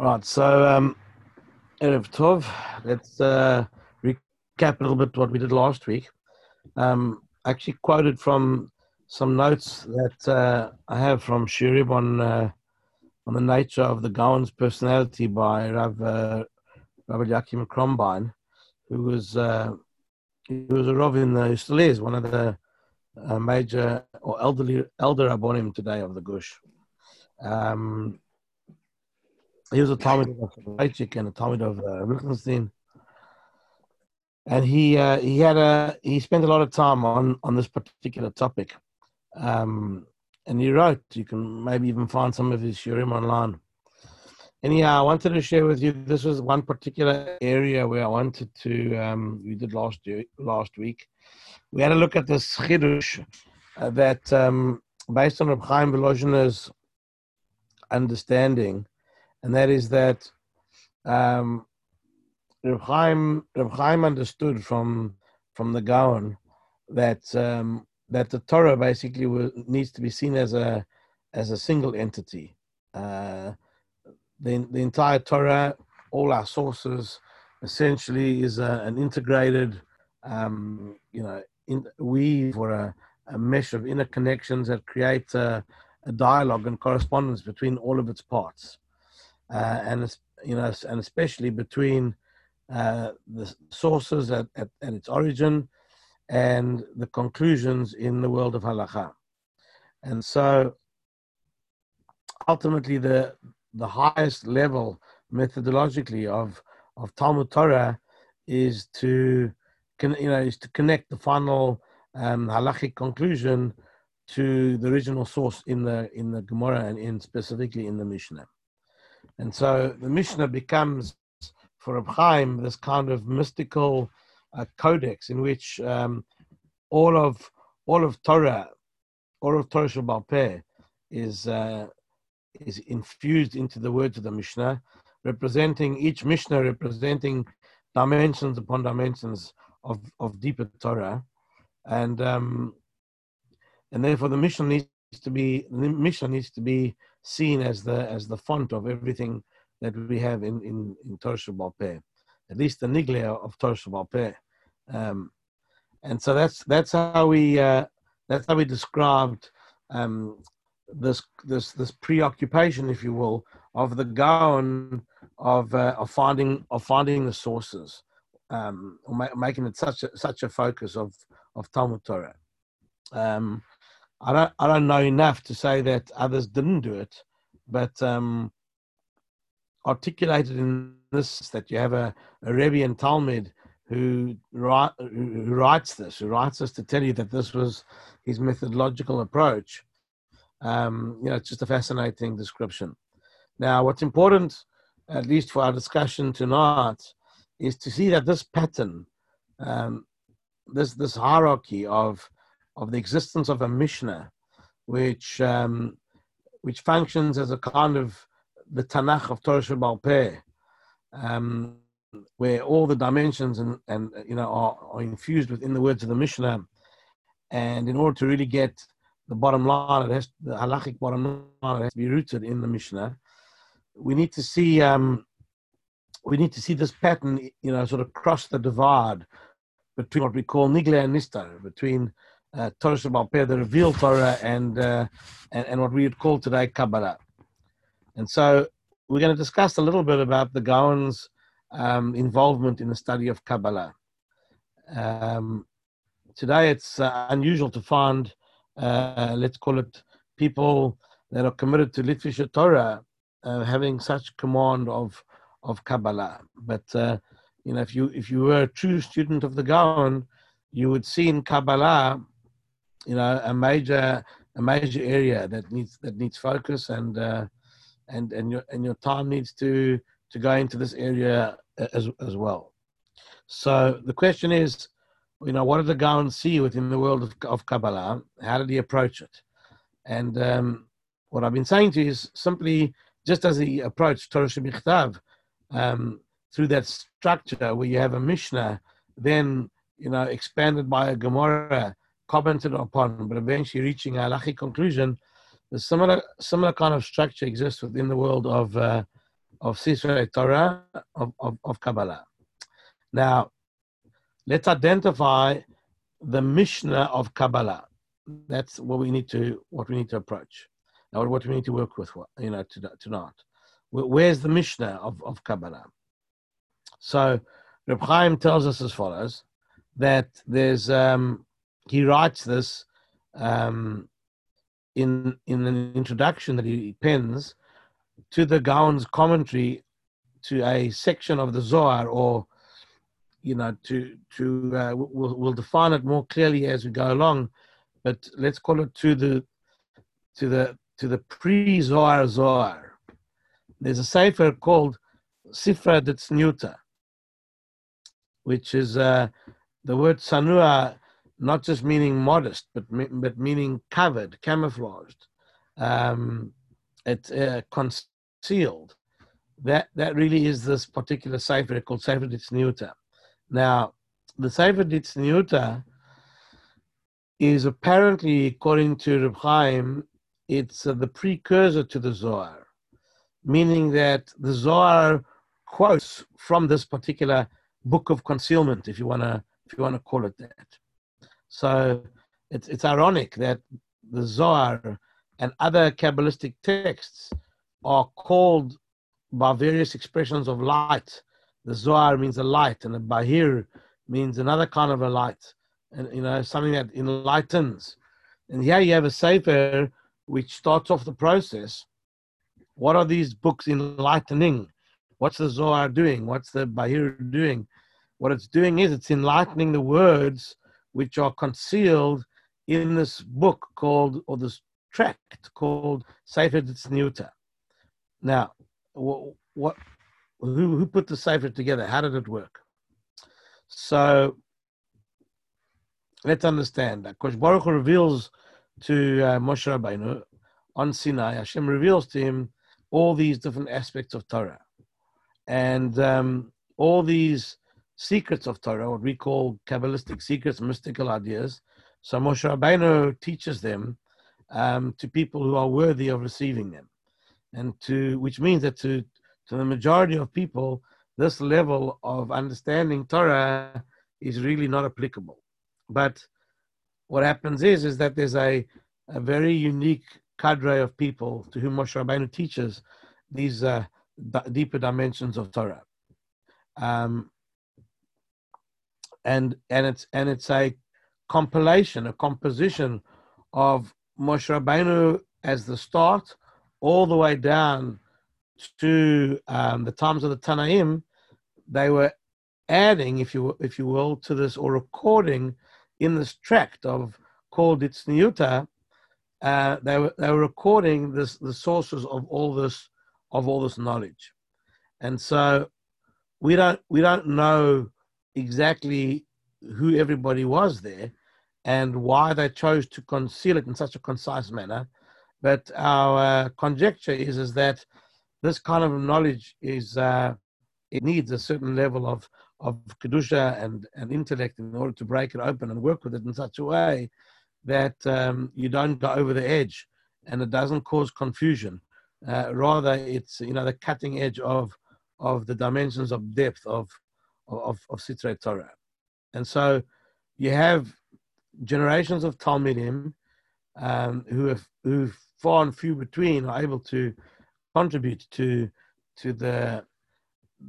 Right, so um, Erev Tov, let's uh, recap a little bit what we did last week. Um, I actually quoted from some notes that uh, I have from Shirib on uh, on the nature of the Gaon's personality by Rav uh, Rabbi Yakim who was uh, he was a Rav in the, still is one of the uh, major or elderly elder abonim today of the Gush. Um, he was a Talmud of Leipzig and a Talmud of uh, Lichtenstein. And he uh, he had a he spent a lot of time on on this particular topic, um, and he wrote. You can maybe even find some of his shiurim online. Anyhow, I wanted to share with you. This was one particular area where I wanted to. Um, we did last year, last week. We had a look at this chidush uh, that, um, based on Reb Chaim understanding, and that is that um, Reb Chaim, Reb Chaim understood from from the Gaon that um, that the Torah basically needs to be seen as a as a single entity. Uh, the the entire Torah, all our sources, essentially is a, an integrated, um, you know, in, weave or a, a mesh of interconnections that create a, a dialogue and correspondence between all of its parts uh, and you know, and especially between uh, the sources at, at, at, its origin and the conclusions in the world of halacha. And so, ultimately, the the highest level methodologically of of Talmud Torah is to you know is to connect the final um, halachic conclusion to the original source in the in the Gemara and in specifically in the Mishnah. And so the Mishnah becomes, for Reb Chaim, this kind of mystical uh, codex in which um, all of all of Torah, all of Torah Shebaal Peh is uh, is infused into the words of the Mishnah, representing each Mishnah representing dimensions upon dimensions of, of deeper Torah, and um, and therefore the Mishnah needs to be the Mishnah needs to be seen as the as the font of everything that we have in in in Torah at least the niglea of Torah Um, and so that's that's how we uh, that's how we described um, this this this preoccupation, if you will, of the Gaon of uh, of finding of finding the sources, um, ma- making it such a such a focus of of Talmud Torah. Um, I don't I don't know enough to say that others didn't do it, but um, articulated in this that you have a, a Rebbe and Talmud who, write, who writes this, who writes this to tell you that this was his methodological approach. Um, you know, it's just a fascinating description. Now, what's important, at least for our discussion tonight, is to see that this pattern, um, this this hierarchy of of the existence of a Mishnah, which um, which functions as a kind of the Tanakh of Torah Shebaal Peh, um, where all the dimensions and, and you know are, are, infused within the words of the Mishnah, and in order to really get the bottom line, it has the halachic bottom line it has to be rooted in the Mishnah. We need to see um, we need to see this pattern, you know, sort of cross the divide between what we call Nigla and Nistar, between uh, Torah Shabbat the revealed Torah, and, uh, and, and what we would call today Kabbalah. And so we're going to discuss a little bit about the Gaon's um, involvement in the study of Kabbalah. Um, today it's uh, unusual to find, uh, let's call it, people that are committed to literature Torah uh, having such command of of Kabbalah. But uh, you know, if you if you were a true student of the Gaon, you would see in Kabbalah you know a major a major area that needs that needs focus and uh, and and your and your time needs to to go into this area as as well. So the question is, you know, what did the Gaon see within the world of, of Kabbalah? How did he approach it? And um, what I've been saying to you is simply just as he approached Torah Shebichtav, um, through that structure where you have a Mishnah, then you know expanded by a Gemara, commented upon, but eventually reaching a halachic conclusion, the similar similar kind of structure exists within the world of uh, of Sitrei Torah of, of, of Kabbalah. Now, let's identify the Mishnah of Kabbalah. That's what we need to what we need to approach. Now, what we need to work with, you know, to, to. Where's the Mishnah of, of Kabbalah? So, Reb Chaim tells us as follows that there's um, he writes this um, in in an introduction that he pens to the Gaon's commentary to a section of the Zohar, or you know, to to uh, we'll, we'll define it more clearly as we go along, but let's call it to the to the to the pre-Zohar Zohar. There's a sefer called Sifra Ditzniuta, which is uh, the word sanua, not just meaning modest, but but meaning covered, camouflaged. Um, it's uh, concealed. That that really is this particular cipher called Sefer Ditzniuta. Now, the Sefer Ditzniuta is apparently, according to Reb Chaim, it's uh, the precursor to the Zohar, meaning that the Zohar quotes from this particular book of concealment, if you want to if you want to call it that. So it's it's ironic that the Zohar and other Kabbalistic texts are called by various expressions of light. The Zohar means a light, and the Bahir means another kind of a light, and you know something that enlightens. And here you have a sefer which starts off the process. What are these books enlightening? What's the Zohar doing? What's the Bahir doing? What it's doing is it's enlightening the words which are concealed in this book called, or this tract called Sefer Tzniuta. Now, what, what, who, who put the Sefer together? How did it work? So, let's understand that. Because Baruch reveals to uh, Moshe Rabbeinu on Sinai, Hashem reveals to him all these different aspects of Torah. And um, all these secrets of Torah, what we call Kabbalistic secrets, mystical ideas. So Moshe Rabbeinu teaches them um, to people who are worthy of receiving them, and to which means that to to the majority of people, this level of understanding Torah is really not applicable. But what happens is is that there's a a very unique cadre of people to whom Moshe Rabbeinu teaches these uh, d- deeper dimensions of Torah. Um, and and it's and it's a compilation, a composition of Moshe Rabbeinu as the start, all the way down to um, the times of the Tanaim. They were adding, if you if you will, to this or recording in this tract of called Itzniuta. Uh, they were they were recording this the sources of all this of all this knowledge, and so we don't we don't know exactly who everybody was there and why they chose to conceal it in such a concise manner. But our uh, conjecture is, is that this kind of knowledge is uh, it needs a certain level of of kedusha and, and intellect in order to break it open and work with it in such a way that um, you don't go over the edge and it doesn't cause confusion. Uh, rather, it's you know the cutting edge of of the dimensions of depth of of, of Sitrei Torah. And so you have generations of Talmidim um, who have who far and few between are able to contribute to to the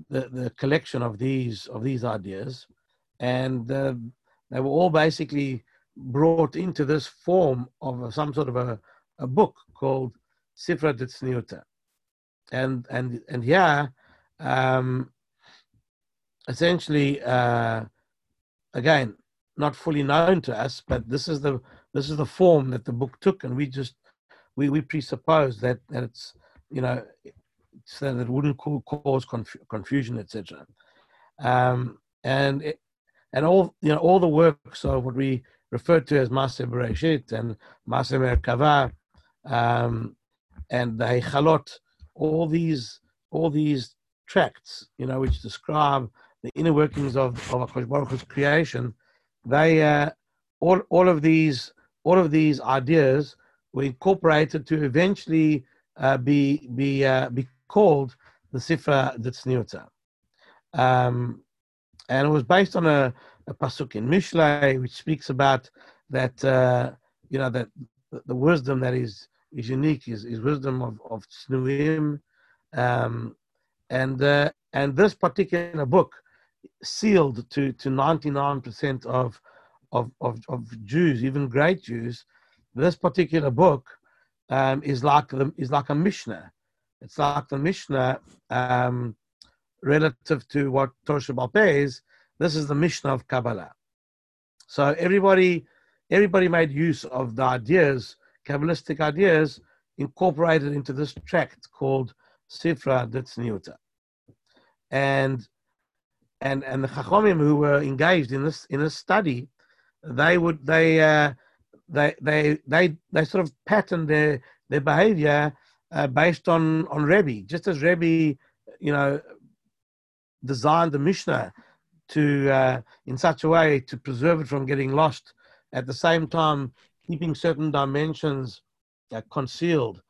the, the collection of these of these ideas, and uh, they were all basically brought into this form of some sort of a, a book called Sifra Ditzniuta. And and and here um, essentially, uh, again, not fully known to us, but this is the this is the form that the book took, and we just we we presuppose that that it's you know so that it wouldn't cause conf- confusion, etc. Um, and it, and all you know all the works of what we refer to as Maaseh Bereshit and Maaseh Merkava um, and the Heichalot, all these all these tracts, you know, which describe the inner workings of, of Baruch creation, they uh, all all of these all of these ideas were incorporated to eventually uh, be be uh, be called the Sifra Ditzniuta. Um, and it was based on a, a pasuk in Mishlei, which speaks about that, uh, you know, that the wisdom that is, is unique is, is wisdom of, of Tznuim. Um, and, uh, and this particular book sealed to, to 99% of, of, of, Jews, even great Jews, this particular book um, is like the, is like a Mishnah. It's like the Mishnah um, relative to what Torah Shabbat is. This is the Mishnah of Kabbalah. So everybody, everybody made use of the ideas, Kabbalistic ideas, incorporated into this tract called Sifra Ditzniuta. And and and the Chachomim who were engaged in this in this study, they would they uh, they they they they sort of patterned their their behavior uh, based on on Rebbe, just as Rebbe, you know, designed the Mishnah to uh, in such a way to preserve it from getting lost. At the same time, keeping certain dimensions uh, concealed,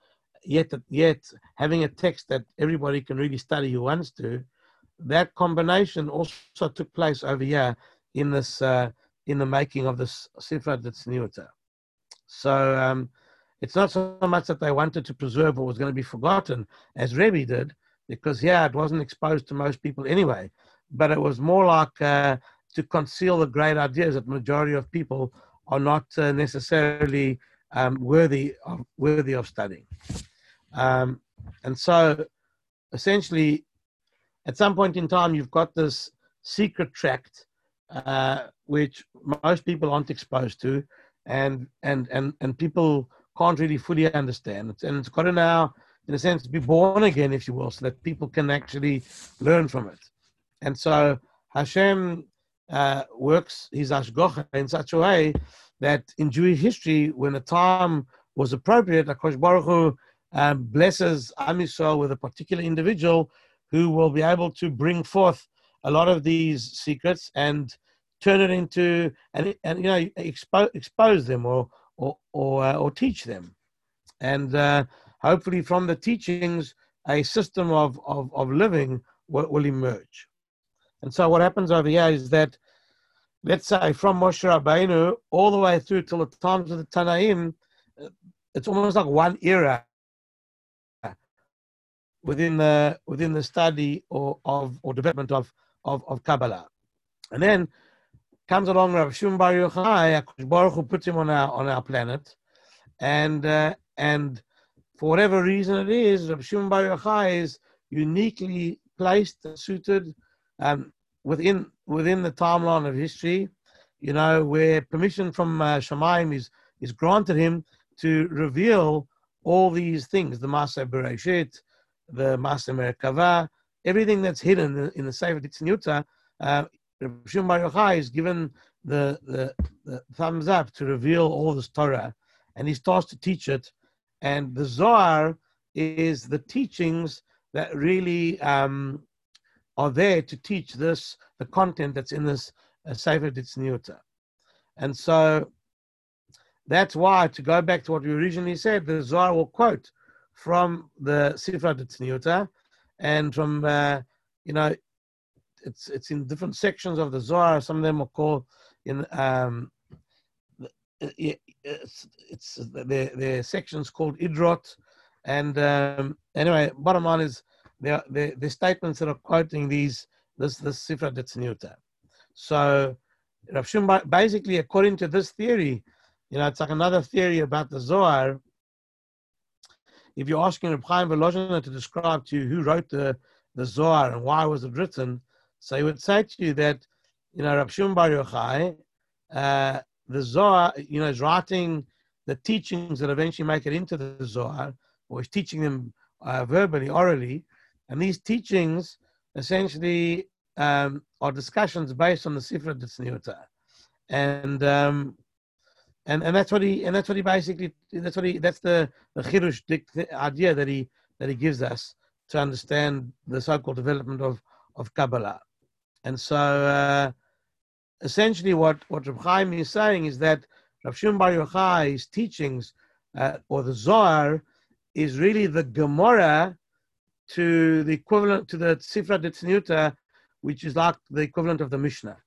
yet yet having a text that everybody can really study who wants to. That combination also took place over here in this uh, in the making of this Sifra Ditzniuta. So um, it's not so much that they wanted to preserve what was going to be forgotten, as Rebbe did, because yeah, it wasn't exposed to most people anyway. But it was more like uh, to conceal the great ideas that the majority of people are not uh, necessarily um, worthy of worthy of studying. Um, and so, essentially, at some point in time, you've got this secret tract uh, which most people aren't exposed to, and and and and people can't really fully understand. And it's got to now, in a sense, be born again, if you will, so that people can actually learn from it. And so Hashem uh, works his ashgocha in such a way that in Jewish history, when the time was appropriate, Akash Baruch Hu um, blesses Am Yisrael with a particular individual who will be able to bring forth a lot of these secrets and turn it into and and you know expose expose them or or or, uh, or teach them, and uh, hopefully from the teachings a system of of, of living will, will, emerge. And so what happens over here is that let's say from Moshe Rabbeinu all the way through till the times of the Tanaim, uh, it's almost like one era within the within the study or of or development of of, of Kabbalah. And then comes along Rav Shimon Bar Yochai, Baruch Hu puts him on our on our planet, and uh, and for whatever reason it is, Rav Shimon Bar Yochai is uniquely placed, and suited um, within within the timeline of history. You know, where permission from uh, Shemaim is is granted him to reveal all these things: the Maaseh Bereshit, the Maaseh Merkava, everything that's hidden in, the Sefer Tzniuta. Uh, Shimon Bar Yochai is given the, the, the, thumbs up to reveal all this Torah, and he starts to teach it. And the Zohar is the teachings that really um, are there to teach this, the content that's in this uh, Sefer Ditzniuta. And so that's why, to go back to what we originally said, the Zohar will quote from the Sefer Ditzniuta and from, uh, you know, it's it's in different sections of the Zohar. Some of them are called in um, it's, it's the the sections called Idrot, and um, anyway, bottom line is the the statements that are quoting these this this Sifra Ditzniuta. So Rav Shum, basically, according to this theory, you know, it's like another theory about the Zohar. If you're asking Chaim Volozhin to describe to you who wrote the, the Zohar and why was it written, so I would say to you that, you know, Rav Shimon Bar Yochai, uh, the Zohar, you know, is writing the teachings that eventually make it into the Zohar, or is teaching them uh, verbally, orally, and these teachings essentially um, are discussions based on the Sifra Ditzniuta, and um, and and that's what he and that's what he basically that's what he that's the the chiddush idea that he that he gives us to understand the so-called development of of Kabbalah. And so uh, essentially what, what Rav Chaim is saying is that Rav Shimon Bar Yochai's teachings, uh, or the Zohar, is really the Gemara to the equivalent to the Sifra de Tzniuta, which is like the equivalent of the Mishnah.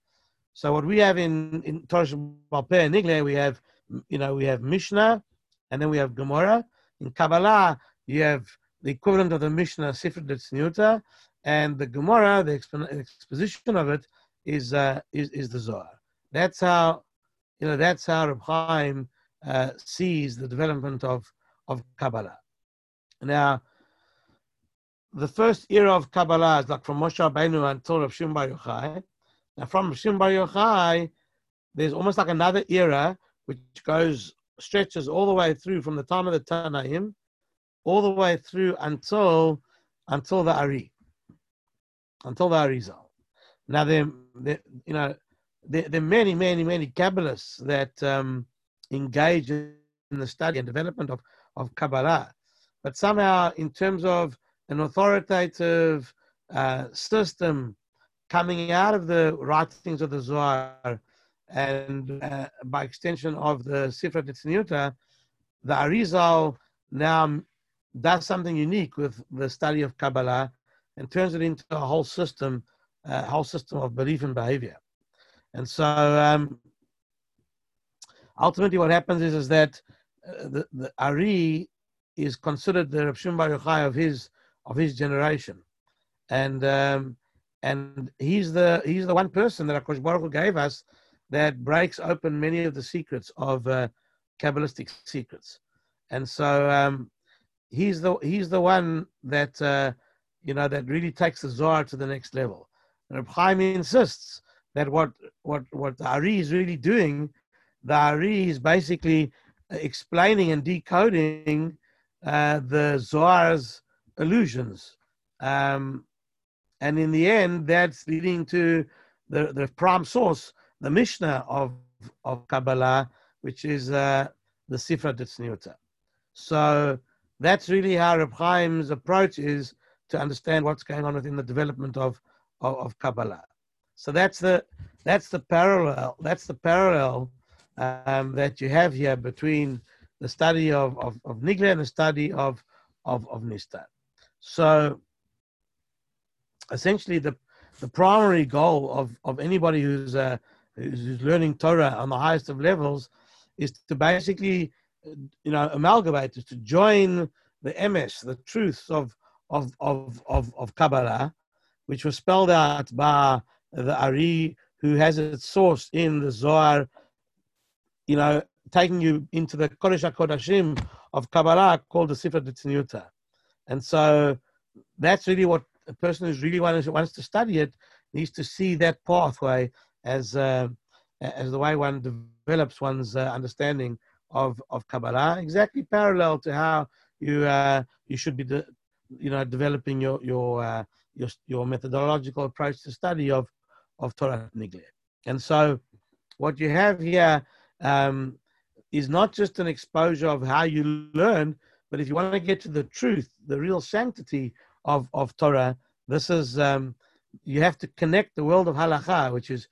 So what we have in in Torah Balpeh and Nigle, we have you know we have Mishnah, and then we have Gemara. In Kabbalah, you have the equivalent of the Mishnah, Sifra de Tzniuta, and the Gemara, the exposition of it, is uh, is is the Zohar. That's how you know that's how Reb Chaim uh, sees the development of of Kabbalah. Now, the first era of Kabbalah is like from Moshe Rabbeinu until Rav Shimon Bar Yochai. Now, from Rav Shimon Bar Yochai, there's almost like another era which goes stretches all the way through from the time of the Tanaim, all the way through until until the Ari, until the Arizal. Now, there, there you know, there, there, are many, many, many Kabbalists that um, engage in the study and development of, of Kabbalah. But somehow, in terms of an authoritative uh, system coming out of the writings of the Zohar and uh, by extension of the Sifra Tzniuta, the Arizal now does something unique with the study of Kabbalah and turns it into a whole system, a whole system of belief and behavior. And so um, ultimately what happens is, is that uh, the, the Ari is considered the Rav Shimon Bar Yochai of his of his generation, and um, and he's the he's the one person that Akash Baruch Hu gave us that breaks open many of the secrets of uh, Kabbalistic secrets, and so um, he's the he's the one that uh, you know that really takes the Zohar to the next level. And Reb Chaim insists that what what what the Ari is really doing, the Ari is basically explaining and decoding uh, the Zohar's illusions. Um, and in the end, that's leading to the, the prime source, the Mishnah of, of Kabbalah, which is uh, the Sifra Tzniuta. So that's really how Reb Chaim's approach is to understand what's going on within the development of, of, of Kabbalah. So that's the that's the parallel. That's the parallel um, that you have here between the study of, of, of Nigle and the study of, of, of. So essentially the, the primary goal of, of anybody who's, uh, who's learning Torah on the highest of levels is to basically, you know, amalgamate, to join the emes, the truths of, of, of, of, of Kabbalah, which was spelled out by the Ari, who has its source in the Zohar, you know, taking you into the Kodesh HaKodashim of Kabbalah called the Sifra Tzniuta. And so that's really what a person who's really wants, wants to study it needs to see that pathway as uh, as the way one develops one's uh, understanding of, of Kabbalah, exactly parallel to how you uh, you should be, de- you know, developing your your, uh, your your methodological approach to study of of Torah Nigle. And so, what you have here um, is not just an exposure of how you learn, but if you want to get to the truth, the real sanctity of, of Torah, this is, um, you have to connect the world of halacha, which is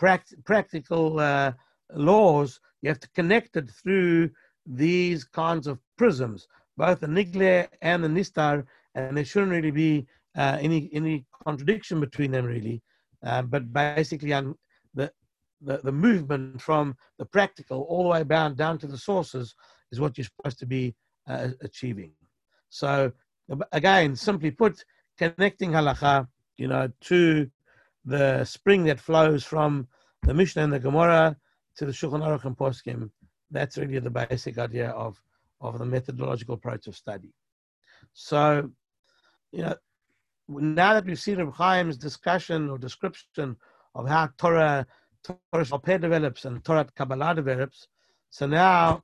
pract- practical uh, laws, you have to connect it through these kinds of prisms, both the Nigle and the Nistar, and there shouldn't really be uh, any, any contradiction between them, really. Uh, but basically, um, the, the, the movement from the practical all the way down, down to the sources is what you're supposed to be uh, achieving. So again, simply put, connecting halacha, you know, to the spring that flows from the Mishnah and the Gemara to the Shulchan Aruch and Poskim. That's really the basic idea of, of the methodological approach of study. So, you know, now that we've seen Reb Chaim's discussion or description of how Torah Torah Shalpeh develops and Torah Kabbalah develops. So now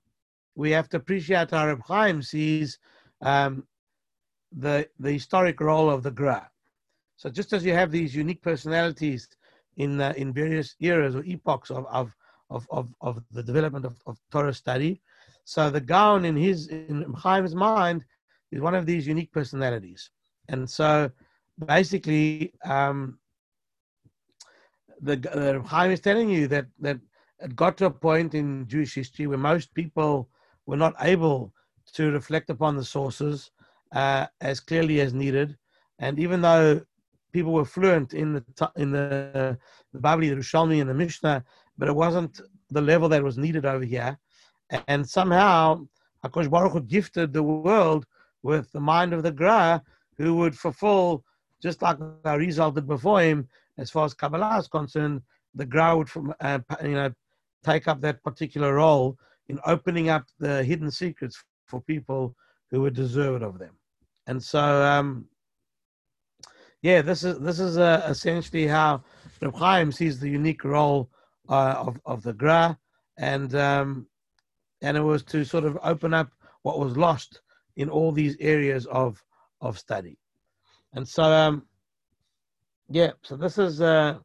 we have to appreciate how Reb Chaim sees um, the, the historic role of the Gra. So just as you have these unique personalities in, uh, in various eras or epochs of, of, of, of, of the development of, of Torah study, so the Gaon in his in Chaim's mind is one of these unique personalities. And so basically, um, the, the Chaim is telling you that that it got to a point in Jewish history where most people were not able to reflect upon the sources uh, as clearly as needed, And even though people were fluent in the in the, the Babli, the and the Mishnah, but it wasn't the level that was needed over here. And somehow, Hakadosh Baruch Hu gifted the world with the mind of the Gra, who would fulfill, just like result did before him, as far as Kabbalah is concerned, the Gra would uh, you know take up that particular role in opening up the hidden secrets for people who would deserve it of them. And so, um, yeah, this is this is uh, essentially how Reb Chaim sees the unique role uh, of of the Gra, and um, and it was to sort of open up what was lost in all these areas of of study. And so, um, yeah, so this is uh,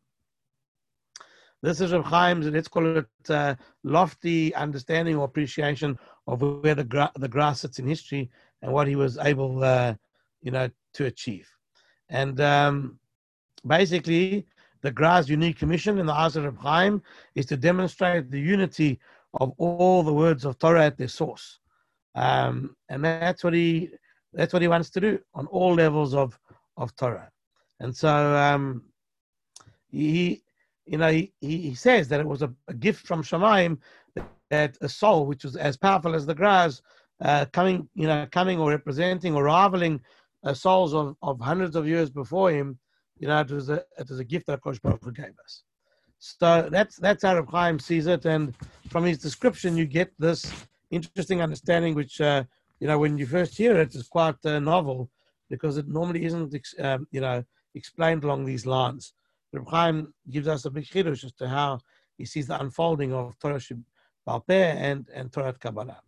this is Reb Chaim's, let's call it uh, lofty understanding or appreciation of where the gra- the Gra's sits in history and what he was able, uh, you know, to achieve. And um, basically, the Gra's unique commission in the eyes of Chaim is to demonstrate the unity of all the words of Torah at their source, um, and that's what he that's what he wants to do on all levels of of Torah. And so um, he, you know, he, he says that it was a, a gift from Shemaim that a soul which was as powerful as the Gra's, uh, coming, you know, coming or representing or rivaling uh, souls of, of hundreds of years before him, you know, it was a it was a gift that Kosh Baruch gave us. So that's that's how Reb Chaim sees it, and from his description, you get this interesting understanding, which uh, you know when you first hear it is quite uh, novel because it normally isn't, um, you know, explained along these lines. Reb Chaim gives us a big chiddush as to how he sees the unfolding of Torah Balpeh and and Torah Kabbalah.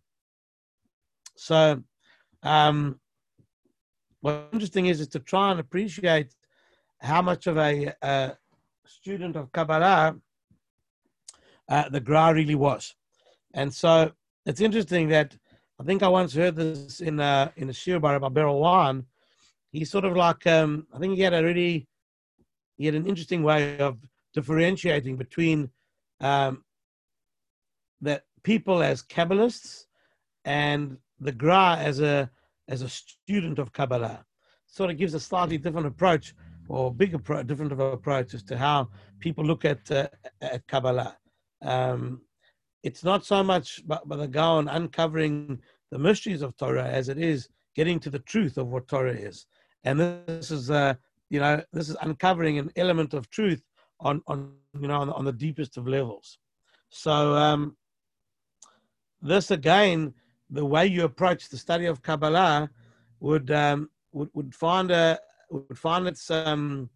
So, um, what's interesting is is to try and appreciate how much of a, a student of Kabbalah uh, the Gra really was, and so it's interesting that I think I once heard this in a in a shir by Rabbi Berel Wein. He sort of like um, I think he had a really he had an interesting way of differentiating between um, that people as Kabbalists and the Gra as a as a student of Kabbalah. Sort of gives a slightly different approach or bigger different of approach as to how people look at uh, at Kabbalah. Um, it's not so much by, by the Gaon uncovering the mysteries of Torah as it is getting to the truth of what Torah is. And this is, uh, you know, this is uncovering an element of truth on, on you know, on, on the deepest of levels. So um, this again, the way you approach the study of Kabbalah would um, would, would find a would find its um,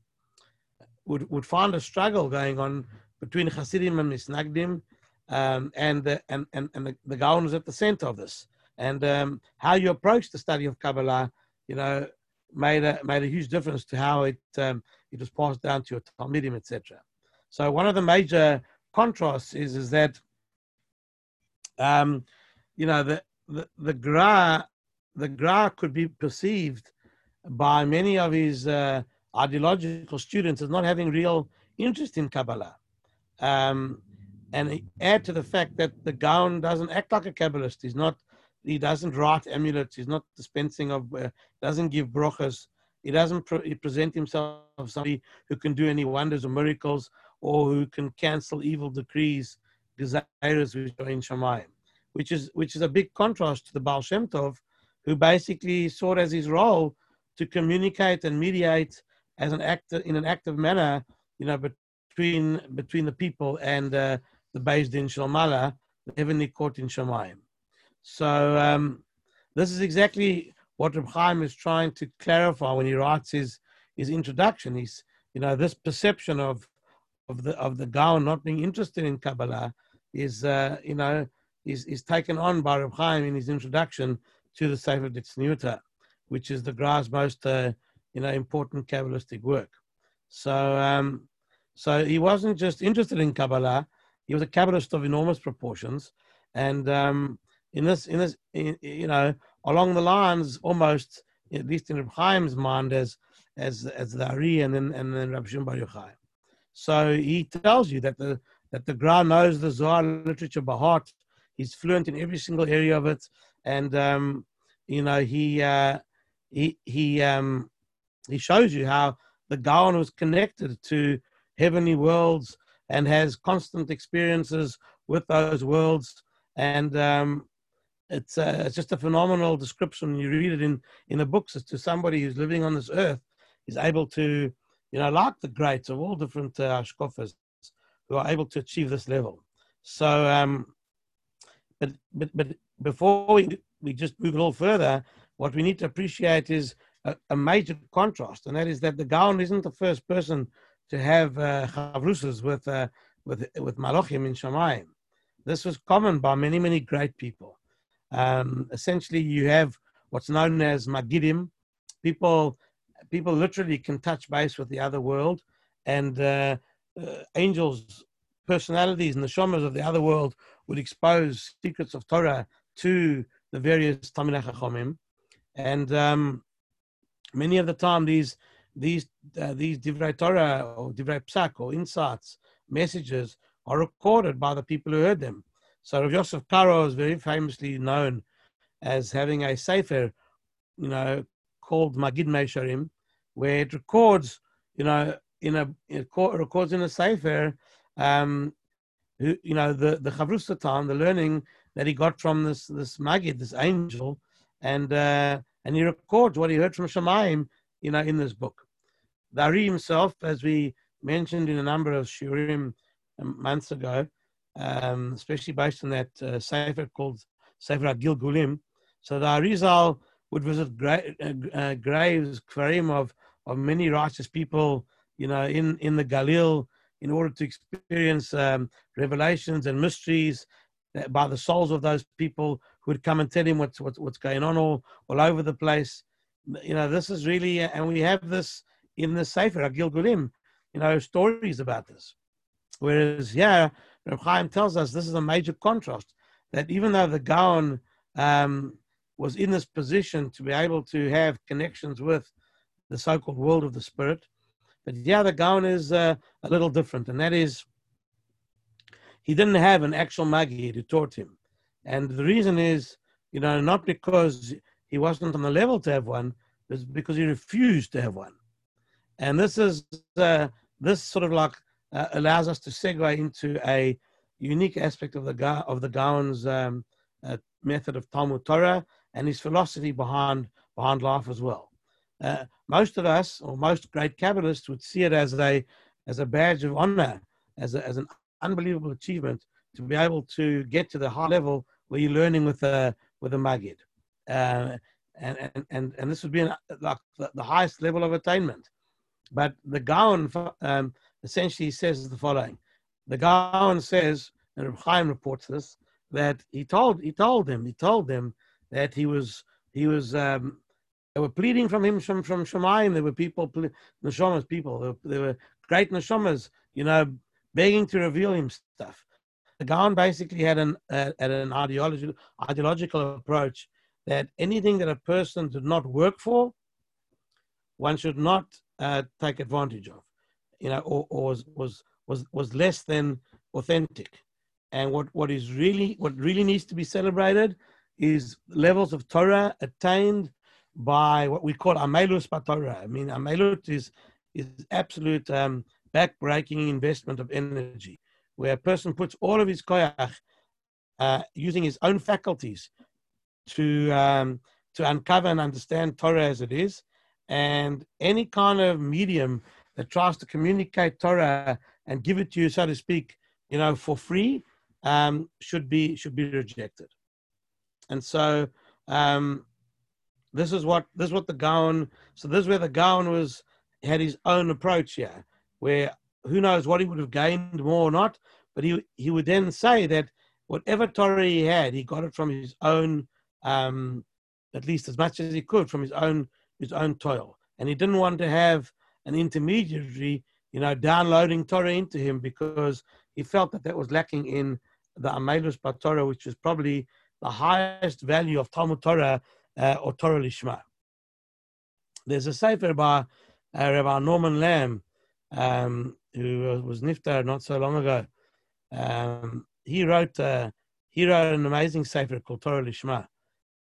would would find a struggle going on between Hasidim and Misnagdim, um, and the and and, and the, the Gaon is at the center of this. And um, how you approach the study of Kabbalah, you know, made a made a huge difference to how it um, it was passed down to your Talmidim, etc. So one of the major contrasts is is that um, you know the the, the Gra the Gra could be perceived by many of his uh, ideological students as not having real interest in Kabbalah. Um, and add to the fact that the Gaon doesn't act like a Kabbalist. He's not, he doesn't write amulets. He's not dispensing of, uh, doesn't give brochas. He doesn't pre- he present himself as somebody who can do any wonders or miracles or who can cancel evil decrees, desires which are in Shemayim, which is, which is a big contrast to the Baal Shem Tov, who basically saw as his role to communicate and mediate as an actor in an active manner, you know, between between the people and uh, the Beis Din Shel Maala, the heavenly court in Shemayim. So um, this is exactly what Reb Chaim is trying to clarify when he writes his his introduction. He's you know this perception of of the of the Gaon not being interested in Kabbalah is uh, you know is is taken on by Reb Chaim in his introduction to the Sefer Ditzniuta, which is the Gra's most uh, you know important Kabbalistic work. So um, so he wasn't just interested in Kabbalah; he was a Kabbalist of enormous proportions, and um, in this, in this, in, you know, along the lines, almost at least in Reb Chaim's mind, as as as the Ari and then and then Rabbi Shimon Yochai. So he tells you that the that the Gra knows the Zohar literature by heart. He's fluent in every single area of it, and um, you know he uh, he he um, he shows you how the Gaon was connected to heavenly worlds and has constant experiences with those worlds. And um, it's, uh, it's just a phenomenal description. You read it in, in the books as to somebody who's living on this earth is able to, you know, like the greats of all different uh, who are able to achieve this level. So, um, but, but, but before we, we just move a little further, what we need to appreciate is a, a major contrast, and that is that the Gaon isn't the first person to have uh, chavrusas with, uh, with, with Malachim in Shamayim. This was common by many, many great people. Um, essentially, you have what's known as Magidim. People, people literally can touch base with the other world, and uh, uh, angels, personalities, and the shamans of the other world would expose secrets of Torah to the various Talmidei Chachamim, and um, many of the time these these uh, these divrei Torah or divrei psak or insights, messages are recorded by the people who heard them. So Rav Yosef Karo is very famously known as having a sefer, you know, called Magid Meisharim, where it records, you know, in a it records in a sefer, um, who, you know, the the Chavrusatan, the learning that he got from this this Magid, this angel, and uh, and he records what he heard from Shemaim, you know, in this book. The himself, as we mentioned in a number of shurim um, months ago, um, especially based on that uh, sefer called Sefer Gilgulim. So the Arizal would visit gra- uh, uh, graves, kvarim of, of many righteous people, you know, in, in the Galil in order to experience um, revelations and mysteries by the souls of those people who would come and tell him what's, what's, what's going on all, all over the place. You know, this is really, and we have this in the Sefer, Agil Gulim, you know, stories about this. Whereas, yeah, Reb Chaim tells us this is a major contrast that even though the Gaon um, was in this position to be able to have connections with the so-called world of the spirit, but yeah, the Gaon is uh, a little different, and that is he didn't have an actual Magid who taught him. And the reason is, you know, not because he wasn't on the level to have one, but because he refused to have one. And this is uh, this sort of like uh, allows us to segue into a unique aspect of the of the Gaon's um, uh, method of Talmud Torah and his philosophy behind behind life as well. Uh, most of us, or most great Kabbalists, would see it as a as a badge of honor, as a, as an unbelievable achievement to be able to get to the high level where you're learning with a with a magid, uh, and, and and and this would be an, like the, the, highest level of attainment. But the Gaon um, essentially says the following: the Gaon says, and Reb Chaim reports this, that he told he told them he told them that he was he was um, they were pleading from him from from Shemayim. There were people, neshamas people. There, there were great neshamas, you know, begging to reveal him stuff. The Gaon basically had an uh, had an ideological ideological approach that anything that a person did not work for, one should not uh, take advantage of, you know, or, or was was was was less than authentic. And what, what is really what really needs to be celebrated is levels of Torah attained by what we call amelus Torah. I mean, amelut is is absolute um, back-breaking investment of energy, where a person puts all of his koyach uh, using his own faculties to um, to uncover and understand Torah as it is, and any kind of medium that tries to communicate Torah and give it to you, so to speak, you know, for free, um, should be should be rejected. And so um, this is what this is what the Gaon. So this is where the Gaon was had his own approach here, where who knows what he would have gained more or not, but he he would then say that whatever Torah he had, he got it from his own, um, at least as much as he could from his own his own toil, and he didn't want to have an intermediary, you know, downloading Torah into him because he felt that that was lacking in the Amelus Torah, which is probably the highest value of Talmud Torah uh, or Torah Lishma. There's a sefer by uh, Rabbi Norman Lamm, um, who was niftar not so long ago. Um, he wrote uh, he wrote an amazing sefer called Torah Lishma,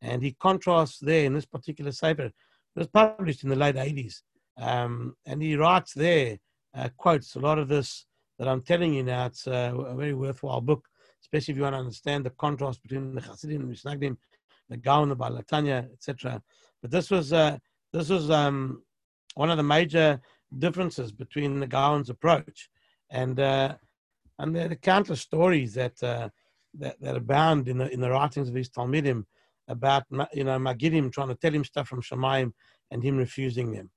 and he contrasts there in this particular sefer. It was published in the late 80s. Um, and he writes there, uh, quotes a lot of this that I'm telling you now. It's a, a, very worthwhile book, especially if you want to understand the contrast between the Hasidim and Misnagdim, the Gaon, the Baal HaTanya, etc. But this was uh, this was um, one of the major differences between the Gaon's approach and uh, and there are countless stories that uh, that, that abound in the in the writings of these Talmidim about you know Magidim trying to tell him stuff from Shemaim and him refusing them.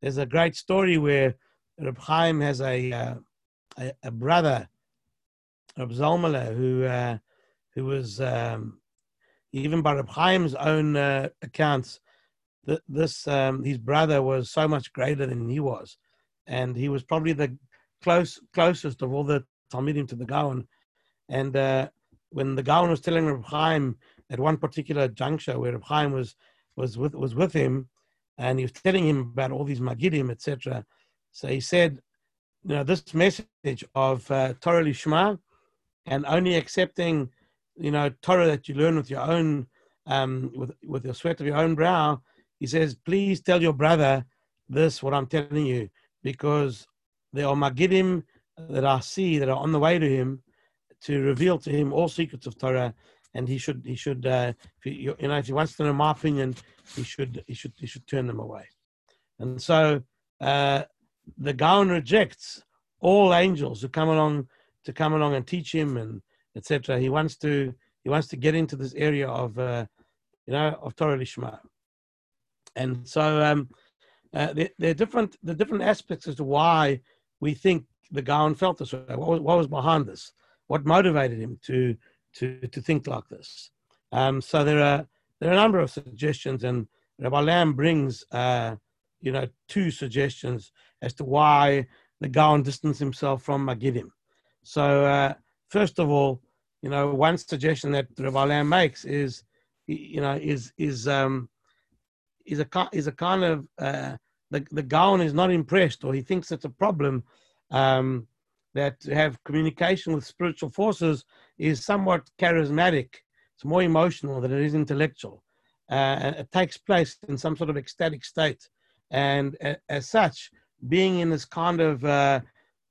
There's a great story where Reb Chaim has a uh, a, a, brother, Reb Zalmala, who uh, who was um, even by Reb Chaim's own uh, accounts, th- this um, his brother was so much greater than he was, and he was probably the close closest of all the Talmidim to the Gaon. And uh, when the Gaon was telling Reb Chaim at one particular juncture where Reb Chaim was was with was with him, and he was telling him about all these Magidim, etc. So he said, you know, this message of uh, Torah Lishma and only accepting, you know, Torah that you learn with your own, um, with with the sweat of your own brow. He says, please tell your brother this, what I'm telling you, because there are Magidim that I see that are on the way to him to reveal to him all secrets of Torah, and he should he should uh, he, you know if he wants to know my opinion, he should he should he should turn them away, and so uh, the Gaon rejects all angels who come along to come along and teach him and etc. He wants to he wants to get into this area of uh, you know of Torah Lishma, and so um, uh, there, there, are different the different aspects as to why we think the Gaon felt this way. What was, what was behind this? What motivated him to to to think like this? Um, so there are there are a number of suggestions, and Rabbi Lamm brings uh, you know two suggestions as to why the Gaon distanced himself from Magidim. So uh, first of all, you know one suggestion that Rabbi makes is you know is is um, is a is a kind of uh, the the Gaon is not impressed or he thinks it's a problem um, that have communication with spiritual forces is somewhat charismatic. It's more emotional than it is intellectual. Uh, it takes place in some sort of ecstatic state, and uh, as such, being in this kind of uh,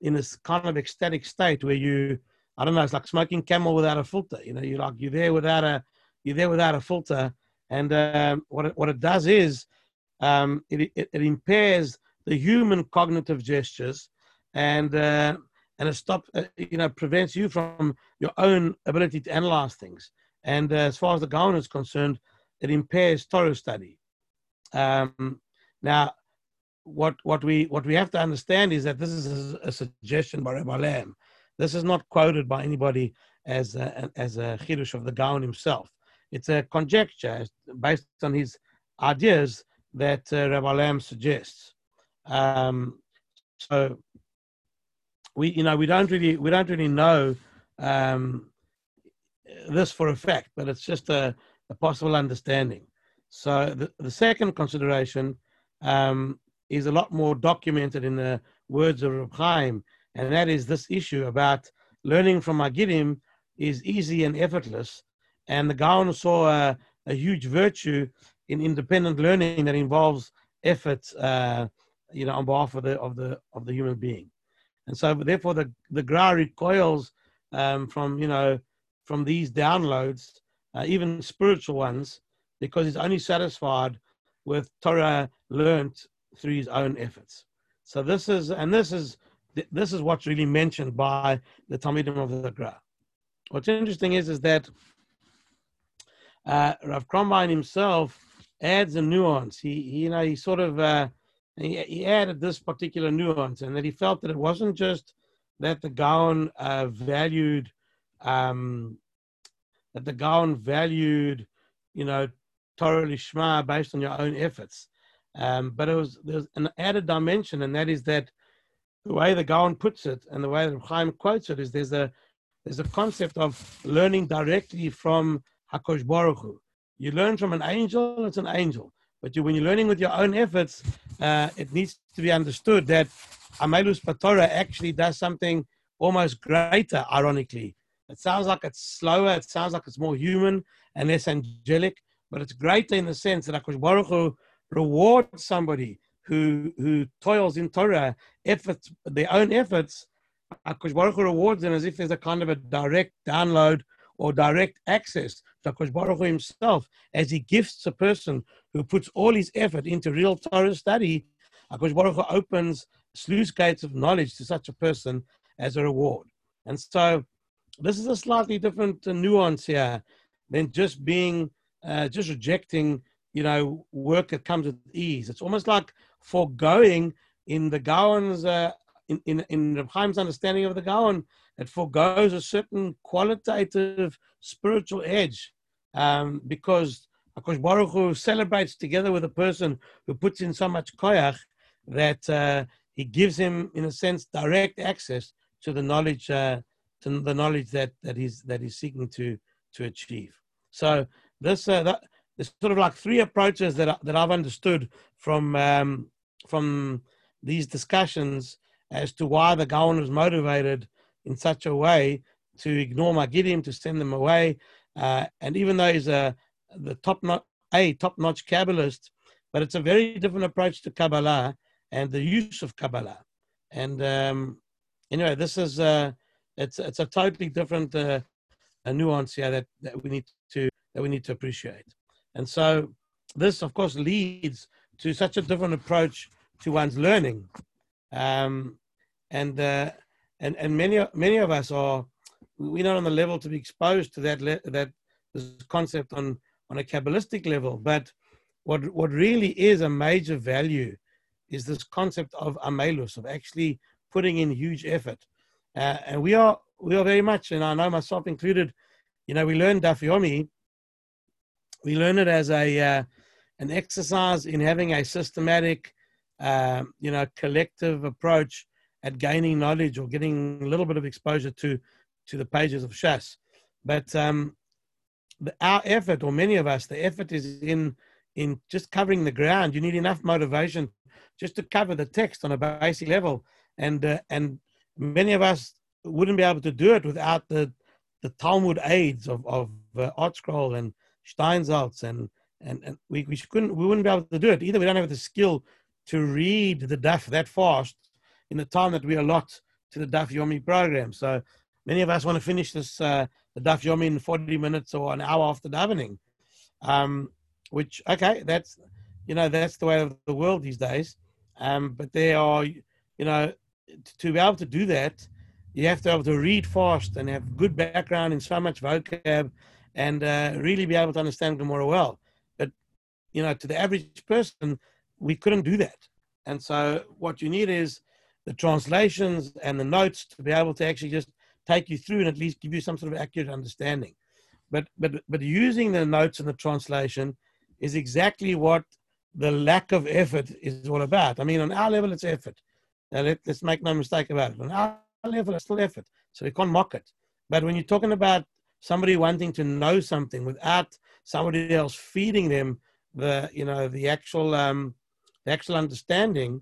in this kind of ecstatic state where you, I don't know, it's like smoking camel without a filter. You know, you're like you're there without a you're there without a filter, and um, what it, what it does is um, it, it, it impairs the human cognitive gestures and uh, and it stops, uh, you know, prevents you from your own ability to analyze things. And uh, as far as the Gaon is concerned, it impairs Torah study. Um, now, what what we what we have to understand is that this is a, a suggestion by Rabbi Lamm. This is not quoted by anybody as a, as a chiddush of the Gaon himself. It's a conjecture based on his ideas that uh, Rabbi Lamm suggests. Um, so we you know we don't really we don't really know um, this for a fact, but it's just a, a possible understanding. So the, the second consideration um, is a lot more documented in the words of Reb Chaim, and that is this issue about learning from Magidim is easy and effortless, and the Gaon saw a, a huge virtue in independent learning that involves effort, uh, you know, on behalf of the of the of the human being. And so, therefore, the, the Gra recoils um, from, you know, from these downloads, uh, even spiritual ones, because he's only satisfied with Torah learnt through his own efforts. So this is, and this is, this is what's really mentioned by the Talmidim of the Gra. What's interesting is, is that uh, Rav Krombein himself adds a nuance. He, he you know, he sort of uh, he, he, added this particular nuance, and that he felt that it wasn't just that the Gaon uh, valued um, that the Gaon valued, you know, Torah Lishma based on your own efforts, um, but it was there's an added dimension, and that is that the way the Gaon puts it and the way that Chaim quotes it is there's a there's a concept of learning directly from Hakosh Baruch Hu. You learn from an angel, it's an angel. But you, when you're learning with your own efforts, uh, it needs to be understood that Amelus Patora actually does something almost greater, ironically. It sounds like it's slower, it sounds like it's more human and less angelic, but it's greater in the sense that Akash Baruch Hu rewards somebody who who toils in Torah, efforts, their own efforts, Akash Baruch Hu rewards them as if there's a kind of a direct download or direct access to Akash Baruch Hu himself as he gifts a person who puts all his effort into real Torah study. Akash Baruch Hu opens sluice gates of knowledge to such a person as a reward. And so this is a slightly different uh, nuance here than just being, uh, just rejecting, you know, work that comes with ease. It's almost like foregoing in the Gaon's, uh, in, in, in Reb understanding of the Gaon, it foregoes a certain qualitative spiritual edge um, because Akash Baruch Hu celebrates together with a person who puts in so much koyach that uh, he gives him, in a sense, direct access to the knowledge, uh, to the knowledge that that he's that he's seeking to to achieve. So this uh, that, there's sort of like three approaches that I, that I've understood from um, from these discussions as to why the Gaon was motivated in such a way to ignore Magidim, to send them away. Uh, and even though he's a the top not a top notch Kabbalist, but it's a very different approach to Kabbalah and the use of Kabbalah. And um, anyway, this is uh, it's it's a totally different uh, a nuance here that, that we need to that we need to appreciate. And so this, of course, leads to such a different approach to one's learning. Um, and uh, and and many many of us are we're not on the level to be exposed to that le- that concept on on a kabbalistic level. But what what really is a major value is this concept of amelus of actually putting in huge effort. Uh, and we are we are very much, and I know myself included. You know, we learn Daf Yomi. We learn it as a uh, an exercise in having a systematic, uh, you know, collective approach at gaining knowledge or getting a little bit of exposure to to the pages of Shas. But um, the, our effort, or many of us, the effort is in in just covering the ground. You need enough motivation just to cover the text on a basic level, and uh, and many of us wouldn't be able to do it without the the Talmud aids of of uh, ArtScroll and Steinsaltz and and, and we, we couldn't we wouldn't be able to do it either. We don't have the skill to read the daf that fast in the time that we allot to the daf yomi program. So many of us want to finish this uh, the daf yomi in forty minutes or an hour after davening. Um, which okay, that's you know that's the way of the world these days. Um, but there are you know to be able to do that, you have to be able to read fast and have good background in so much vocab and uh, really be able to understand Gemara well. But, you know, to the average person, we couldn't do that. And so what you need is the translations and the notes to be able to actually just take you through and at least give you some sort of accurate understanding. But, but, but using the notes and the translation is exactly what the lack of effort is all about. I mean, on our level, it's effort. Now, let, us make no mistake about it. On our level, it's still effort. So we can't mock it. But when you're talking about somebody wanting to know something without somebody else feeding them the, you know, the actual, um, the actual understanding,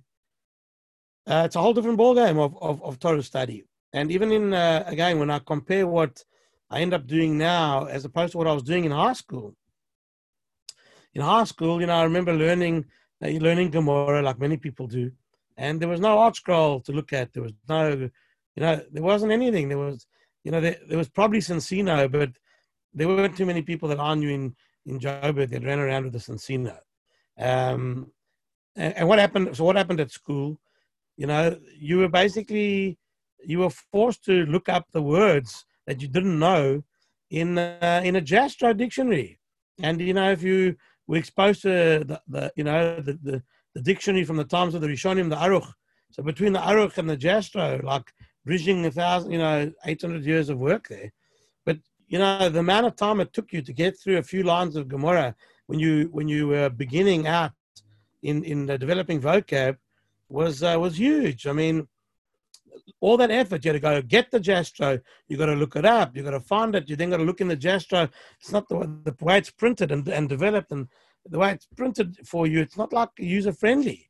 uh, it's a whole different ballgame of, of, of Torah study. And even in, uh, again, when I compare what I end up doing now as opposed to what I was doing in high school, in high school, you know, I remember learning, uh, learning Gemara like many people do and there was no ArtScroll to look at. There was no, you know, there wasn't anything. There was, you know, there, there was probably Soncino, but there weren't too many people that I knew in in Joburg that ran around with the Soncino. Um, and, and what happened? So what happened at school? You know, you were basically you were forced to look up the words that you didn't know in uh, in a Jastrow dictionary. And you know, if you were exposed to the, the you know the, the the dictionary from the times of the Rishonim, the Aruch. So between the Aruch and the Jastrow, like bridging a thousand, you know, 800 years of work there. But, you know, the amount of time it took you to get through a few lines of Gemara when you, when you were beginning out in, in the developing vocab was, uh, was huge. I mean, all that effort, you got to go get the Jastrow, you got to look it up, you got to find it, you then got to look in the Jastrow. It's not the, the way it's printed and, and developed and the way it's printed for you, it's not like user friendly.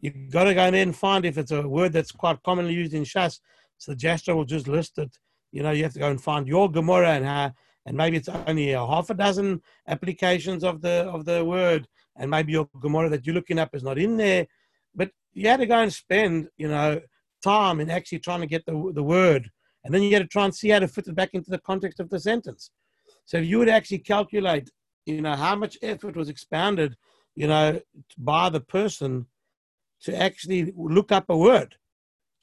You've got to go in there and find if it's a word that's quite commonly used in Shas. So the Jastrow will just list it. You know, you have to go and find your Gemara and how, and maybe it's only a half a dozen applications of the of the word, and maybe your Gemara that you're looking up is not in there. But you had to go and spend, you know, time in actually trying to get the, the word. And then you had to try and see how to fit it back into the context of the sentence. So if you would actually calculate, you know, how much effort was expounded, you know, by the person to actually look up a word,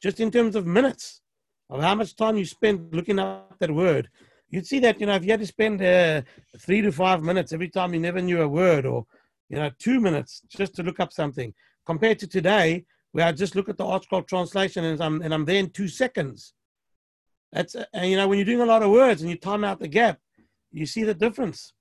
just in terms of minutes of how much time you spend looking up that word, you'd see that, you know, if you had to spend uh, three to five minutes every time you never knew a word or, you know, two minutes just to look up something, compared to today, where I just look at the ArtScroll translation and I'm, and I'm there in two seconds. That's, and you know, when you're doing a lot of words and you time out the gap, you see the difference.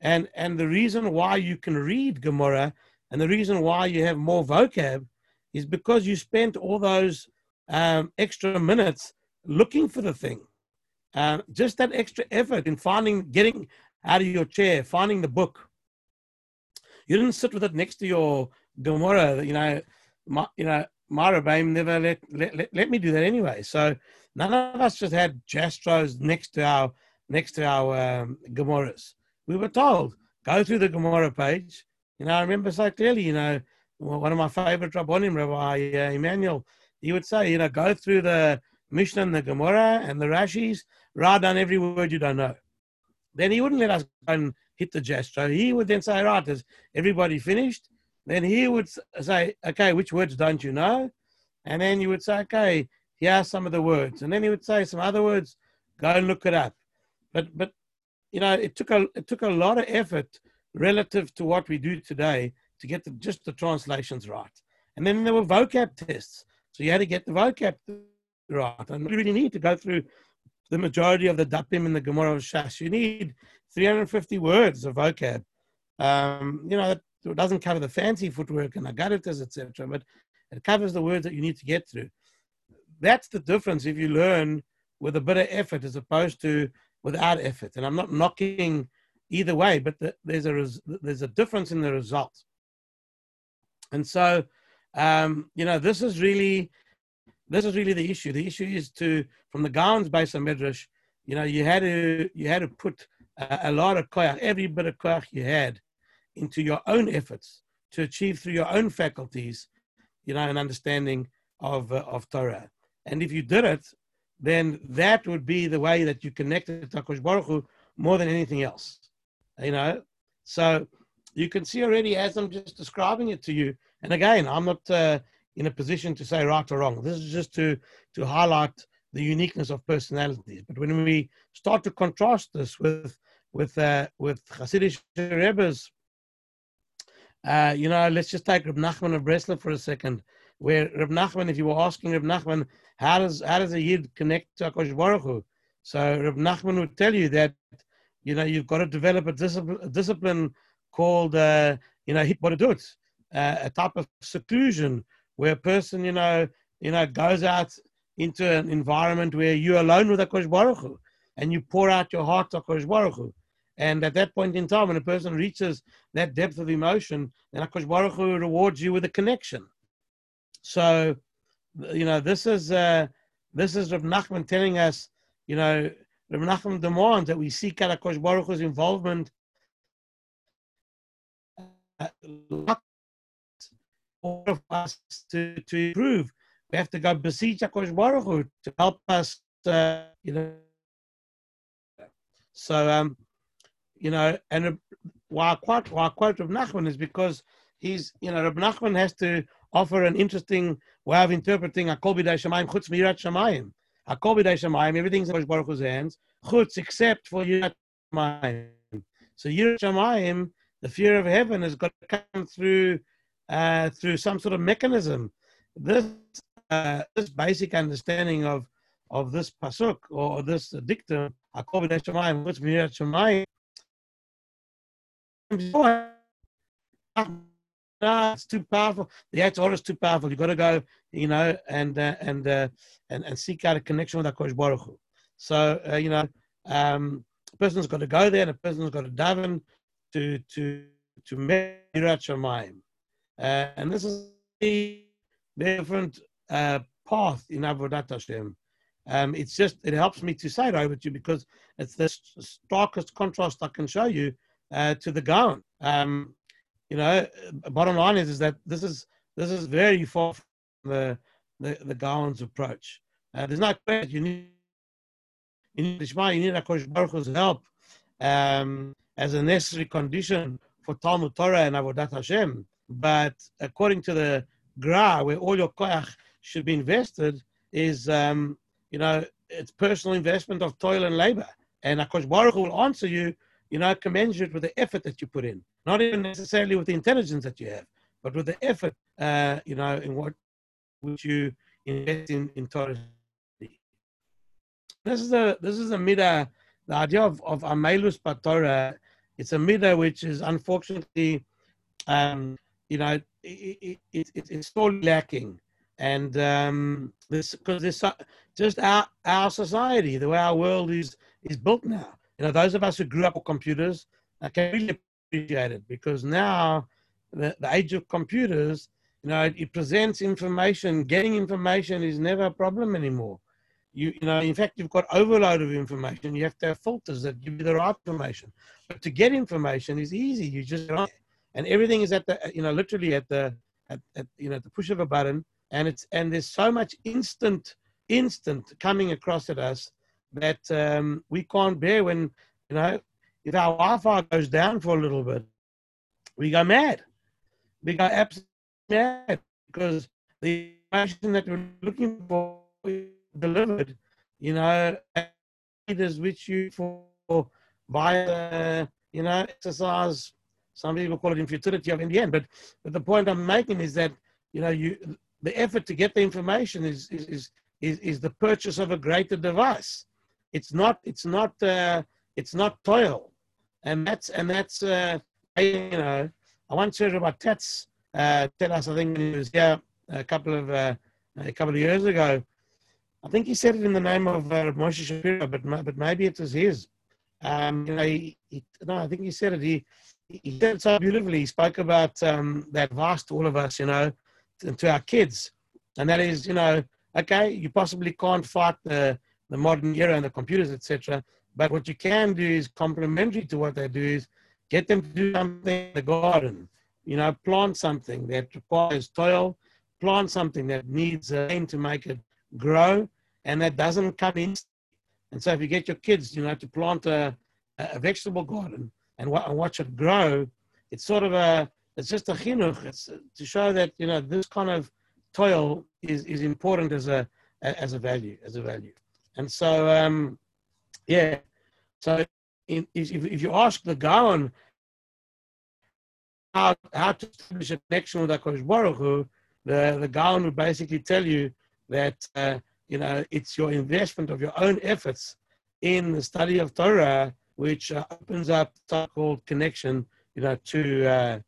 And, and the reason why you can read Gemara and the reason why you have more vocab is because you spent all those um, extra minutes looking for the thing. Um, just that extra effort in finding, getting out of your chair, finding the book. You didn't sit with it next to your Gemara, you know, my, you know, my Rebbeim never let, let, let, let, me do that anyway. So none of us just had Jastrows next to our next to our um, Gemaras. We were told go through the Gemara page. You know, I remember so clearly. You know, one of my favorite Rabbonim, Rabbi uh, Emmanuel, he would say, you know, go through the Mishnah and the Gemara and the Rashis, write down every word you don't know. Then he wouldn't let us go and hit the Jastrow. He would then say, right, has everybody finished? Then he would say, okay, which words don't you know? And then you would say, okay, here are some of the words. And then he would say some other words, go and look it up. But, but you know, it took a, it took a lot of effort relative to what we do today to get the, just the translations right. And then there were vocab tests. So you had to get the vocab right. And you really need to go through the majority of the dapim in the Gemara of Shas. You need 350 words of vocab. Um, you know, it doesn't cover the fancy footwork and agaritas, etc., but it covers the words that you need to get through. That's the difference if you learn with a bit of effort as opposed to without effort. And I'm not knocking either way, but the, there's a res, there's a difference in the result. And so, um, you know, this is really this is really the issue. The issue is to from the Gaon's base of Midrash, you know, you had to you had to put a, a lot of koyach, every bit of koyach you had into your own efforts to achieve through your own faculties, you know, an understanding of uh, of Torah. And if you did it, then that would be the way that you connected to Kosh Baruch Hu more than anything else. You know, so you can see already as I'm just describing it to you. And again, I'm not uh, in a position to say right or wrong. This is just to to highlight the uniqueness of personalities. But when we start to contrast this with with uh, with Hasidic Rebbe's uh, you know, let's just take Reb Nachman of Breslau for a second, where Reb Nachman, if you were asking Reb Nachman, how does how does a yid connect to Akash Baruch Hu? So Reb Nachman would tell you that, you know, you've got to develop a discipline, a discipline called, uh, you know, hitbodedut, uh, a type of seclusion where a person, you know, you know, goes out into an environment where you're alone with Akash Baruch Hu, and you pour out your heart to Akash Baruch Hu. And at that point in time, when a person reaches that depth of emotion, then Akash Baruch Hu rewards you with a connection. So, you know, this is uh, this is Rav Nachman telling us, you know, Rav Nachman demands that we seek out Akash Baruch Hu's involvement. All of us to, to improve. We have to go beseech Akash Baruch Hu to help us, uh, you know. So, um, you know, and why I quote why I quote Rav Nachman is because he's you know Rav Nachman has to offer an interesting way of interpreting Akol B'dei Shemayim Chutz Mirat Shemayim. Akol B'dei Shemayim, everything's in Baruch Hu's hands. Chutz except for Yirat Shemayim. So Yirat Shemayim, the fear of heaven, has got to come through uh, through some sort of mechanism. This uh, this basic understanding of of this pasuk or this dictum, it's too powerful. The act is too powerful. You've got to go, you know, and uh, and uh, and and seek out a connection with Hakadosh Baruch Hu. So uh, you know, um, a person's got to go there, and a person's got to daven to to to Mirat Shemayim. Uh, and this is a different uh, path in Avodat Hashem. Um, it's just it helps me to say it over to you because it's the starkest contrast I can show you uh, to the Gaon. Um, you know, bottom line is is that this is this is very far the the, the Gaon's approach. Uh, there's no question you need you need Shema, you need Akosh Baruch Hu's help um, as a necessary condition for Talmud Torah and Avodat Hashem. But according to the Gra, where all your koach should be invested, is um, you know it's personal investment of toil and labor. And Akosh Baruch will answer you, you know, commensurate with the effort that you put in, not even necessarily with the intelligence that you have, but with the effort, uh, you know, in what which you invest in in Torah. This is a this is a midah. The idea of of amelus Torah. It's a midah which is unfortunately, um, you know, it, it, it, it's all lacking and um, this because this just our our society, the way our world is is built now. You know, those of us who grew up with computers uh, can really appreciate it because now the, the age of computers, you know, it, it, presents information. Getting information is never a problem anymore. You you know, in fact, you've got overload of information. You have to have filters that give you the right information. But to get information is easy. You just and everything is at the you know literally at the at, at you know the push of a button and it's and there's so much instant instant coming across at us that um, we can't bear when you know if our Wi-Fi goes down for a little bit, we go mad. We go absolutely mad because the information that we're looking for is delivered, you know, leaders which you for via you know exercise. Some people call it infutility of in the end, but but the point I'm making is that you know you the effort to get the information is is is is, is the purchase of a greater device. It's not it's not uh, it's not toil, and that's and that's uh, you know I once heard about Tatz uh, tell us I think he was here a couple of uh, a couple of years ago. I think he said it in the name of uh, Moshe Shapiro, but but maybe it was his. Um, you know, he, he, no, I think he said it. He he said so beautifully. He spoke about um, that advice to all of us. You know, to our kids, and that is, you know, okay, you possibly can't fight the the modern era and the computers, etc. But what you can do is complementary to what they do is get them to do something in the garden. You know, plant something that requires toil, plant something that needs rain to make it grow, and that doesn't come in. And so, if you get your kids, you know, to plant a, a vegetable garden and, and watch it grow, it's sort of a it's just a chinuch. It's to show that you know this kind of toil is, is important as a as a value as a value. And so um, yeah, so in, if, if you ask the Gaon how how to establish a connection with Hakadosh Baruch Hu, the the Gaon would basically tell you that uh, you know it's your investment of your own efforts in the study of Torah which uh, opens up so-called connection, you know, to uh,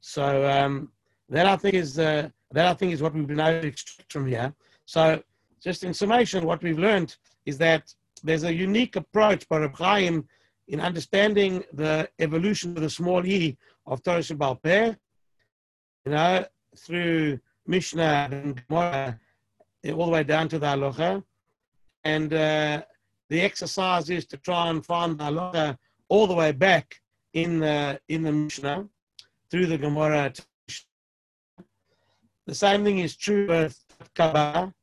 so um, that I think is uh, that I think is what we've been able to extract from here. So just in summation, what we've learned is that there's a unique approach by Reb Chaim in understanding the evolution of the small e of Torah Shebaal Peh, you know, through Mishnah and Gemara, all the way down to the Halacha. And uh, the exercise is to try and find the Halacha all the way back in the in the Mishnah through the Gemara. The same thing is true with Kabbalah.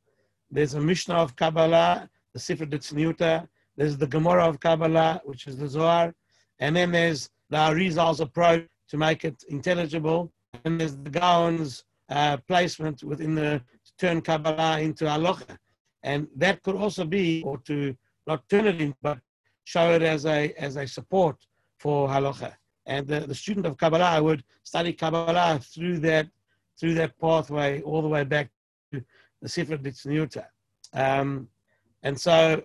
There's a Mishnah of Kabbalah, the Sifra Tzniuta. There's the Gemara of Kabbalah, which is the Zohar, and then there's the Arizal's approach to make it intelligible, and there's the Gaon's uh, placement within the to turn Kabbalah into Halacha, and that could also be, or to not turn it in, but show it as a as a support for halacha. And the, the student of Kabbalah would study Kabbalah through that through that pathway all the way back to the Sifra Tzniuta. Um, and so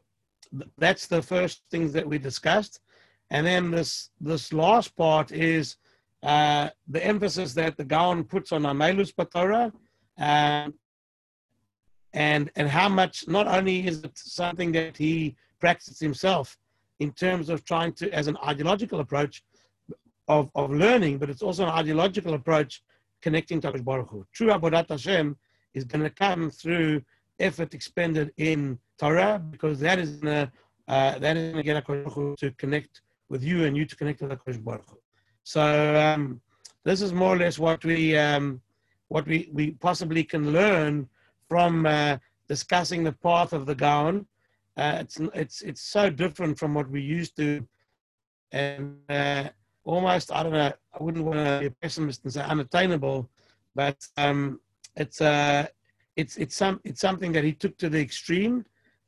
that's the first things that we discussed. And then this this last part is uh, the emphasis that the Gaon puts on Amelus Batorah, um, and and how much not only is it something that he practiced himself, in terms of trying to, as an ideological approach of, of learning, but it's also an ideological approach connecting to Baruch Hu. True Avodat Hashem is going to come through effort expended in Torah because that is going to uh, that is going to get Baruch Hu to connect with you and you to connect with Hakadosh Baruch Hu. So um, this is more or less what we um, what we, we possibly can learn from uh, discussing the path of the Gaon. Uh, it's, it's, it's so different from what we used to. And uh, almost, I don't know, I wouldn't want to be a pessimist and say unattainable, but um, it's, uh, it's, it's, some, it's something that he took to the extreme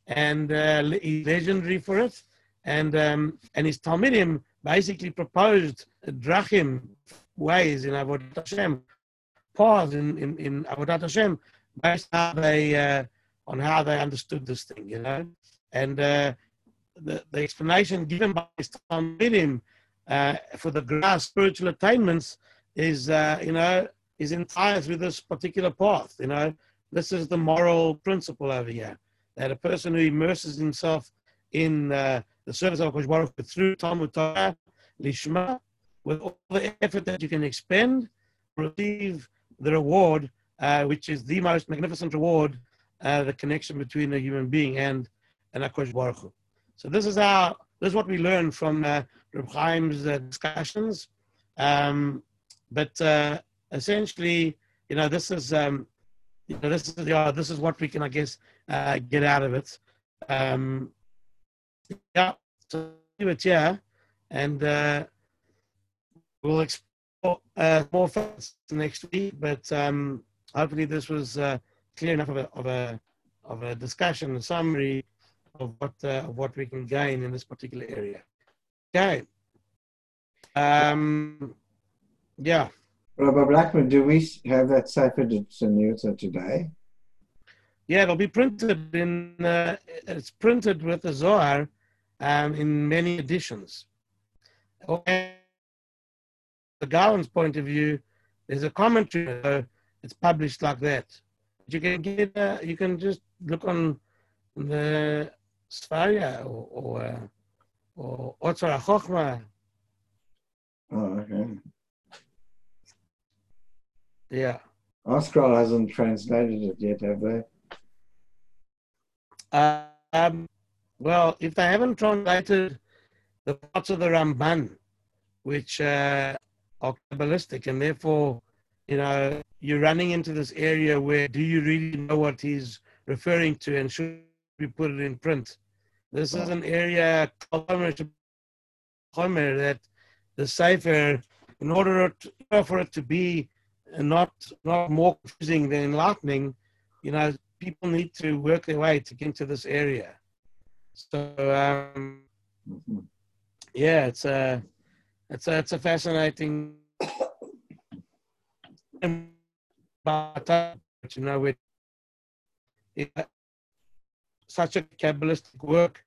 and uh, he's legendary for it. And, um, and his Talmidim basically proposed drachim ways in Avodat Hashem, paths in, in, in Avodat Hashem, based how they, uh, on how they understood this thing, you know. And uh, the, the explanation given by Talmidim uh, for the Gra's spiritual attainments is, uh, you know, is entire through this particular path, you know. This is the moral principle over here, that a person who immerses himself in uh, the service of Baruch through Talmud Torah, Lishma, with all the effort that you can expend, receive the reward, uh, which is the most magnificent reward, uh, the connection between a human being and an Akosh Baruch Hu. So this is how, this is what we learn from uh, Reb Chaim's uh, discussions. Um, but uh, essentially, you know, this is, um, you know, this is, yeah, this is what we can, I guess, uh, get out of it. Um, yeah, so leave it here, and uh, we'll explore uh, more facts next week. But um, hopefully, this was uh, clear enough of a, of a of a discussion, a summary of what uh, of what we can gain in this particular area. Okay. Um, yeah. Rabbi Blackman, do we have that Sefer Tzniut today? Yeah, it'll be printed in. Uh, it's printed with the Zohar um, in many editions. Okay. The Gaon's point of view, there's a commentary. Uh, it's published like that. You can get. Uh, you can just look on the Sefaria or or, or Chochma. Oh, okay. Yeah. ArtScroll hasn't translated it yet, have they? Uh, um, well, if they haven't translated the parts of the Ramban, which uh, are Kabbalistic, and therefore, you know, you're running into this area where do you really know what he's referring to and should we put it in print? This is an area that the cipher, in order to, for it to be not not more confusing than enlightening, you know, people need to work their way to get into this area. So um, yeah, it's a it's a it's a fascinating. But you know, with such a kabbalistic work,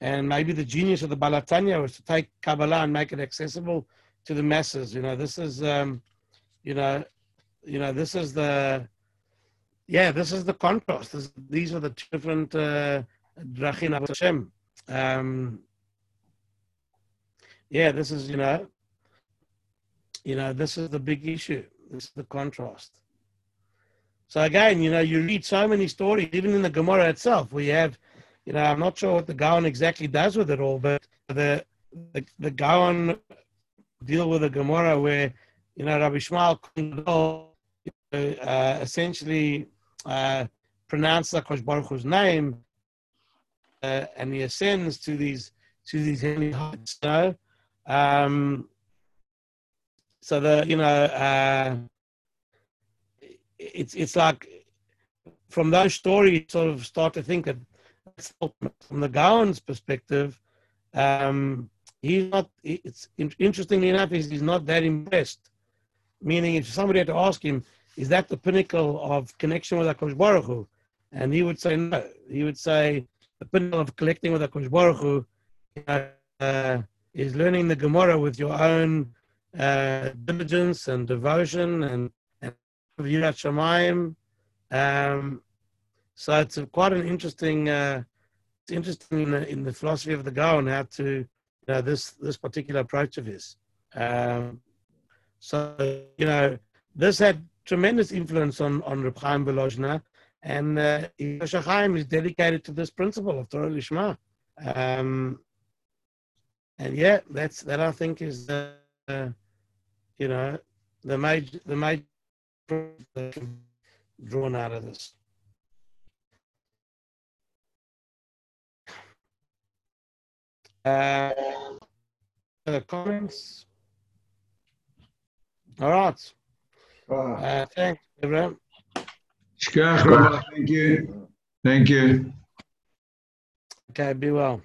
and maybe the genius of the Baal HaTanya was to take Kabbalah and make it accessible to the masses. You know, this is um, you know, you know, this is the yeah, this is the contrast. This, these are the different uh, Drachin. Um, yeah, this is, you know, you know, this is the big issue. This is the contrast. So again, you know, you read so many stories, even in the Gemara itself, you have, you know, I'm not sure what the Gaon exactly does with it all, but the the, the Gaon deal with the Gemara where, you know, Rabbi Shmuel uh, essentially uh, pronounce Akash Baruch Hu's name uh, and he ascends to these to these heavenly heights. You know? um, so the you know uh, it's it's like from those stories, sort of start to think that from the Gaon's perspective, um, he's not. It's interestingly enough, he's, he's not that impressed. Meaning, if somebody had to ask him, is that the pinnacle of connection with Hakadosh Baruch Hu? And he would say no. He would say the pinnacle of collecting with Hakadosh Baruch Hu uh, is learning the Gemara with your own uh, diligence and devotion and, and Yirat Shamayim. Um, so it's quite an interesting, uh, it's interesting in the, in the, philosophy of the Gaon how to, you know, this this particular approach of his. Um, so you know, this had tremendous influence on on Reb Chaim and uh, Chaim is dedicated to this principle of Torah Lishma. Um, and yeah, that's that I think is the uh, you know the major the major drawn out of this. Uh, uh, comments? All right. Ah, Uh, thanks, everyone. Thank you. Thank you. Okay, be well.